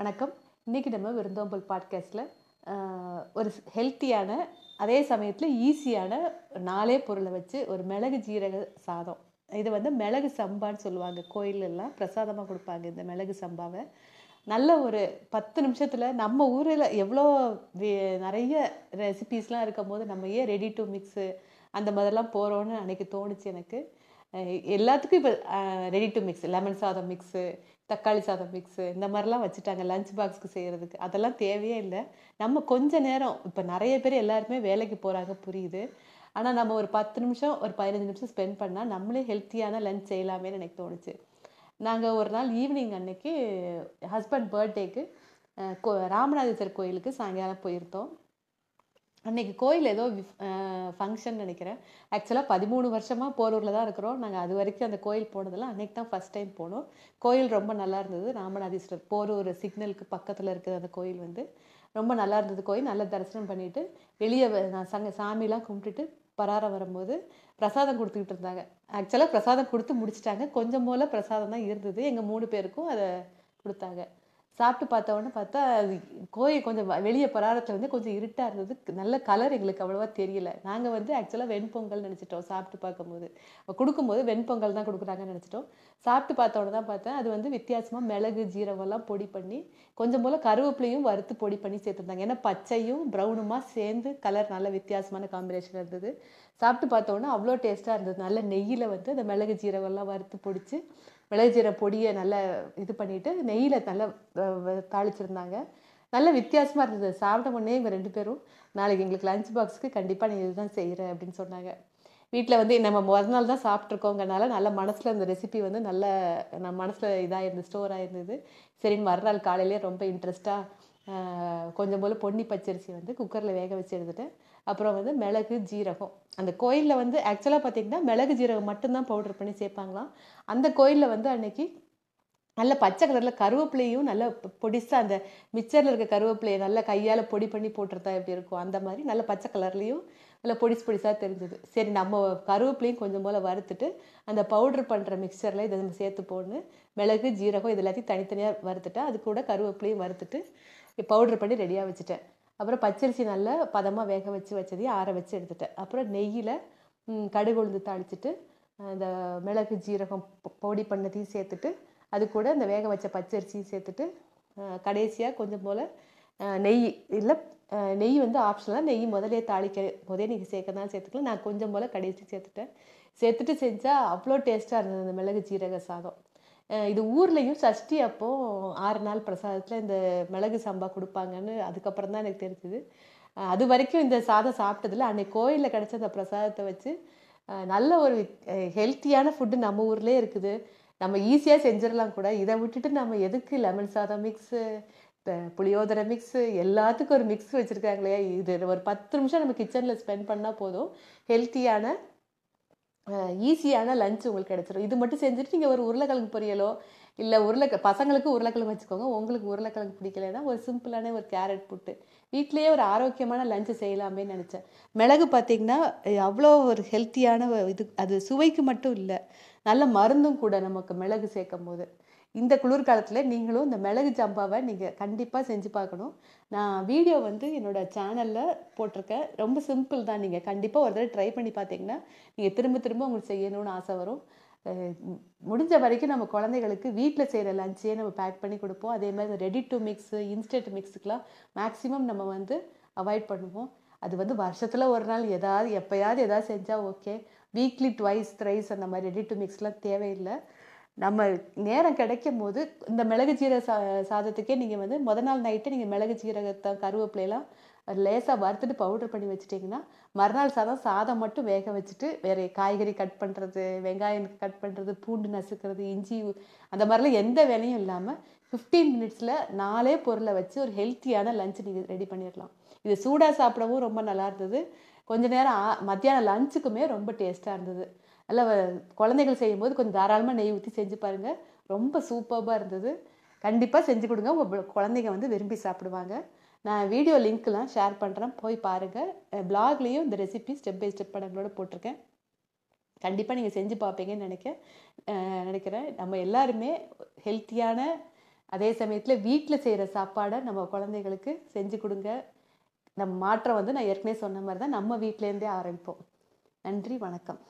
வணக்கம். இன்றைக்கி நம்ம விருந்தோம்பல் பாட்காஸ்ட்டில் ஒரு ஹெல்த்தியான அதே சமயத்தில் ஈஸியான நாலே பொருளை வச்சு ஒரு மிளகு ஜீரக சாதம். இது வந்து மிளகு சம்பான்னு சொல்லுவாங்க. கோயிலெல்லாம் பிரசாதமாக கொடுப்பாங்க இந்த மிளகு சம்பாவை. நல்ல ஒரு பத்து நிமிஷத்தில் நம்ம ஊரில் எவ்வளோ வே- நிறைய ரெசிபீஸ்லாம் இருக்கும் போது நம்ம ஏன் ரெடி டு மிக்ஸு அந்த மாதிரிலாம் போகிறோன்னு அன்றைக்கி தோணுச்சு எனக்கு. எல்லாத்துக்கும் இப்போ ரெடி டு மிக்ஸ் லெமன் சாதம் மிக்ஸு தக்காளி சாதம் மிக்ஸு இந்த மாதிரிலாம் வச்சுட்டாங்க லஞ்ச் பாக்ஸ்க்கு செய்கிறதுக்கு அதெல்லாம் தேவையே இல்லை. நம்ம கொஞ்சம் நேரம் இப்போ நிறைய பேர் எல்லாருமே வேலைக்கு போகிறாங்க புரியுது. ஆனால் நம்ம ஒரு பத்து நிமிஷம் ஒரு பதினஞ்சு நிமிஷம் ஸ்பெண்ட் பண்ணால் நம்மளே ஹெல்த்தியான லஞ்ச் செய்யலாமேன்னு எனக்கு தோணுச்சு. நாங்கள் ஒரு நாள் ஈவினிங் அன்னைக்கு ஹஸ்பண்ட் பர்த்டேக்கு ராமநாதேஸ்வரர் கோயிலுக்கு சாயங்காலம் போயிருந்தோம். அன்னைக்கு கோயில் ஏதோ ஃபங்க்ஷன் நினைக்கிறேன். ஆக்சுவலாக பதிமூணு வருஷமாக போரூரில் தான் இருக்கிறோம். நாங்கள் அது வரைக்கும் அந்த கோயில் போனதில்ல அன்றைக்கி தான் ஃபஸ்ட் டைம் போனோம். கோயில் ரொம்ப நல்லா இருந்தது. ராமநாதீஸ்வரர் போரூர் சிக்னலுக்கு பக்கத்தில் இருக்கிற அந்த கோயில் வந்து ரொம்ப நல்லா இருந்தது. கோயில் நல்ல தரிசனம் பண்ணிட்டு வெளியே நான் சங்க சாமிலாம் கும்பிட்டுட்டு பராரம் வரும்போது பிரசாதம் கொடுத்துக்கிட்டு இருந்தாங்க. ஆக்சுவலாக பிரசாதம் கொடுத்து முடிச்சிட்டாங்க. கொஞ்சம் போல பிரசாதம் தான் இருந்தது. எங்கள் மூணு பேருக்கும் அதை கொடுத்தாங்க. சாப்பிட்டு பார்த்தவொடனே பார்த்தா அது கோயில் கொஞ்சம் வெளியே பராரத்தில் வந்து கொஞ்சம் இருட்டாக இருந்தது. நல்ல கலர் எங்களுக்கு அவ்வளோவா தெரியல. நாங்கள் வந்து ஆக்சுவலாக வெண்பொங்கல் நினச்சிட்டோம் சாப்பிட்டு பார்க்கும்போது. கொடுக்கும்போது வெண்பொங்கல் தான் கொடுக்குறாங்கன்னு நினச்சிட்டோம். சாப்பிட்டு பார்த்தோன்னே தான் பார்த்தேன். அது வந்து வித்தியாசமாக மிளகு ஜீரகம்லாம் பொடி பண்ணி கொஞ்சம் போல் கருவேப்பிலையும் வறுத்து பொடி பண்ணி சேர்த்துருந்தாங்க. ஏன்னா பச்சையும் ப்ரௌனுமாக சேர்ந்து கலர் நல்ல வித்தியாசமான காம்பினேஷன் இருந்தது. சாப்பிட்டு பார்த்தோன்னே அவ்வளோ டேஸ்ட்டாக இருந்தது. நல்ல நெய்யில் வந்து அந்த மிளகு ஜீரகம்லாம் வறுத்து பொடிச்சு மிளகு பொடியை நல்லா இது பண்ணிவிட்டு நெய்யில் நல்லா தாளிச்சிருந்தாங்க. நல்ல வித்தியாசமாக இருந்தது. சாப்பிட்ட உடனே இவங்க ரெண்டு பேரும் நாளைக்கு எங்களுக்கு லஞ்ச் பாக்ஸுக்கு கண்டிப்பாக நீ இதுதான் செய்கிற அப்படின்னு சொன்னாங்க. வீட்டில் வந்து நம்ம முதல் நாள் தான் சாப்பிட்ருக்கோங்கனால நல்ல மனசில் அந்த ரெசிபி வந்து நல்ல நம்ம மனசில் இதாக இருந்தது ஸ்டோர் ஆகிருந்தது சரின்னு மறுநாள் காலையிலேயே ரொம்ப இன்ட்ரெஸ்ட்டாக கொஞ்சம் போல் பொன்னி பச்சரிசி வந்து குக்கரில் வேக வச்சு எடுத்துட்டேன். அப்புறம் வந்து மிளகு ஜீரகம். அந்த கோயிலில் வந்து ஆக்சுவலாக பார்த்திங்கன்னா மிளகு ஜீரகம் மட்டும்தான் பவுடர் பண்ணி சேர்ப்பாங்களாம். அந்த கோயிலில் வந்து அன்னைக்கு நல்ல பச்சை கலரில் கருவேப்பிலையும் நல்ல பொடிசாக அந்த மிக்சரில் இருக்க கருவேப்பிலையை நல்லா கையால் பொடி பண்ணி போட்டிருந்தா எப்படி இருக்கும்? அந்த மாதிரி நல்ல பச்சை கலர்லேயும் நல்லா பொடிசு பொடிசாக தெரிஞ்சது. சரி நம்ம கருவேப்பிலையும் கொஞ்சம் போல் வறுத்துட்டு அந்த பவுடர் பண்ணுற மிக்சரில் இதை நம்ம சேர்த்து போடணும். மிளகு ஜீரகம் இது எல்லாத்தையும் தனித்தனியாக வறுத்துட்டா அது கூட கருவேப்பிலையும் வறுத்துட்டு பவுடர் பண்ணி ரெடியாக வச்சுட்டேன். அப்புறம் பச்சரிசி நல்லா பதமாக வேக வச்சு வச்சதையும் ஆற வச்சு எடுத்துட்டேன். அப்புறம் நெய்யில் கடுகு உளுந்து தாளிச்சிட்டு அந்த மிளகு ஜீரகம் பொடி பண்ணதையும் சேர்த்துட்டு அது கூட இந்த வேக வச்ச பச்சரிசியும் சேர்த்துட்டு கடைசியாக கொஞ்சம் போல் நெய் இல்லை நெய் வந்து ஆப்ஷனலாக நெய் முதலே தாளிக்க முதலே நீங்கள் சேர்க்க சேர்த்துக்கலாம். நான் கொஞ்சம் போல் கடைசி சேர்த்துட்டேன். சேர்த்துட்டு செஞ்சால் அவ்வளோ டேஸ்ட்டாக இருந்தது அந்த மிளகு ஜீரக சாதம். இது ஊர்லேயும் சஷ்டி அப்போ ஆறு நாள் பிரசாதத்தில் இந்த மிளகு சம்பா கொடுப்பாங்கன்னு அதுக்கப்புறம் தான் எனக்கு தெரிஞ்சுது. அது வரைக்கும் இந்த சாதம் சாப்பிட்டதில்ல. அன்னைக்கு கோயிலில் கிடச்ச அந்த பிரசாதத்தை வச்சு நல்ல ஒரு ஹெல்த்தியான ஃபுட்டு நம்ம ஊர்லேயே இருக்குது. நம்ம ஈஸியாக செஞ்சிடலாம் கூட. இதை விட்டுட்டு நம்ம எதுக்கு லெமன் சாதம் மிக்ஸு புளியோதரை மிக்ஸு எல்லாத்துக்கும் ஒரு மிக்ஸ் வச்சுருக்காங்களே இது ஒரு பத்து நிமிஷம் நம்ம கிச்சனில் ஸ்பெண்ட் பண்ணால் போதும். ஹெல்த்தியான ஈஸியான லஞ்ச் உங்களுக்கு கிடச்சிரும். இது மட்டும் செஞ்சுட்டு நீங்கள் ஒரு உருளைக்கிழங்கு பொரியலோ இல்லை உருளைக்க பசங்களுக்கு உருளைக்கிழங்கு வச்சுக்கோங்க. உங்களுக்கு உருளைக்கிழங்கு பிடிக்கலன்னா ஒரு சிம்பிளான ஒரு கேரட் புட்டு. வீட்லேயே ஒரு ஆரோக்கியமான லஞ்சு செய்யலாமே நினச்சேன். மிளகு பார்த்தீங்கன்னா அவ்வளோ ஒரு ஹெல்த்தியான இது அது சுவைக்கு மட்டும் இல்லை. நல்ல மருந்தும் கூட நமக்கு மிளகு சேர்க்கும் போது இந்த குளிர்காலத்தில் நீங்களும் இந்த மிளகு ஜம்பாவை நீங்கள் கண்டிப்பாக செஞ்சு பார்க்கணும். நான் வீடியோ வந்து என்னோட சேனலில் போட்டிருக்கேன். ரொம்ப சிம்பிள் தான். நீங்கள் கண்டிப்பாக ஒரு தடவை ட்ரை பண்ணி பார்த்தீங்கன்னா நீங்கள் திரும்ப திரும்ப உங்களுக்கு செய்யணும்னு ஆசை வரும். முடிஞ்ச வரைக்கும் நம்ம குழந்தைகளுக்கு வீட்டில் செய்கிற லஞ்சே நம்ம பேக் பண்ணி கொடுப்போம். அதே மாதிரி ரெடி டு மிக்ஸு இன்ஸ்டன்ட் மிக்ஸுக்கெலாம் மேக்ஸிமம் நம்ம வந்து அவாய்ட் பண்ணுவோம். அது வந்து வருஷத்தில் ஒரு நாள் ஏதாவது எப்போயாவது எதாவது செஞ்சால் ஓகே வீக்லி ட்வைஸ் த்ரைஸ் அந்த மாதிரி ரெடி டு மிக்ஸ்லாம் தேவையில்லை. நம்ம நேரம் கிடைக்கும் போது இந்த மிளகு ஜீரக சா சாதத்துக்கே நீங்கள் வந்து முத நாள் நைட்டு நீங்கள் மிளகு ஜீரகத்தை கருவேப்பிலையெல்லாம் லேசாக வறுத்துட்டு பவுடர் பண்ணி வச்சுட்டிங்கன்னா மறுநாள் சாதம் சாதம் மட்டும் வேக வச்சுட்டு வேறு காய்கறி கட் பண்ணுறது வெங்காயம் கட் பண்ணுறது பூண்டு நசுக்கிறது இஞ்சி அந்த மாதிரிலாம் எந்த வேலையும் இல்லாமல் ஃபிஃப்டீன் மினிட்ஸில் நாலே பொருளை வச்சு ஒரு ஹெல்த்தியான லஞ்ச் நீங்கள் ரெடி பண்ணிடலாம் இது சூடாக சாப்பிடவும் ரொம்ப நல்லா இருந்தது. கொஞ்ச நேரம் மத்தியானம் லஞ்சுக்குமே ரொம்ப டேஸ்ட்டாக இருந்தது. நல்லா வ- குழந்தைகள் செய்யும்போது கொஞ்சம் தாராளமாக நெய் ஊற்றி செஞ்சு பாருங்கள் ரொம்ப சூப்பராக இருந்தது. கண்டிப்பாக செஞ்சு கொடுங்க. உங்கள் குழந்தைங்க வந்து விரும்பி சாப்பிடுவாங்க. நான் வீடியோ லிங்க்லாம் ஷேர் பண்ணுறேன் போய் பாருங்கள் பிளாக்லேயும் இந்த ரெசிபி ஸ்டெப் பை ஸ்டெப் படங்களோட போட்டிருக்கேன். கண்டிப்பாக நீங்கள் செஞ்சு பார்ப்பீங்கன்னு நினைக்க நினைக்கிறேன். நம்ம எல்லாருமே ஹெல்த்தியான அதே சமயத்தில் வீட்டில் செய்கிற சாப்பாடை நம்ம குழந்தைகளுக்கு செஞ்சு கொடுங்க. நம்ம மாற்றம் வந்து நான் ஏற்கனவே சொன்ன மாதிரி தான் நம்ம வீட்டிலேருந்தே ஆரம்பிப்போம். நன்றி வணக்கம்.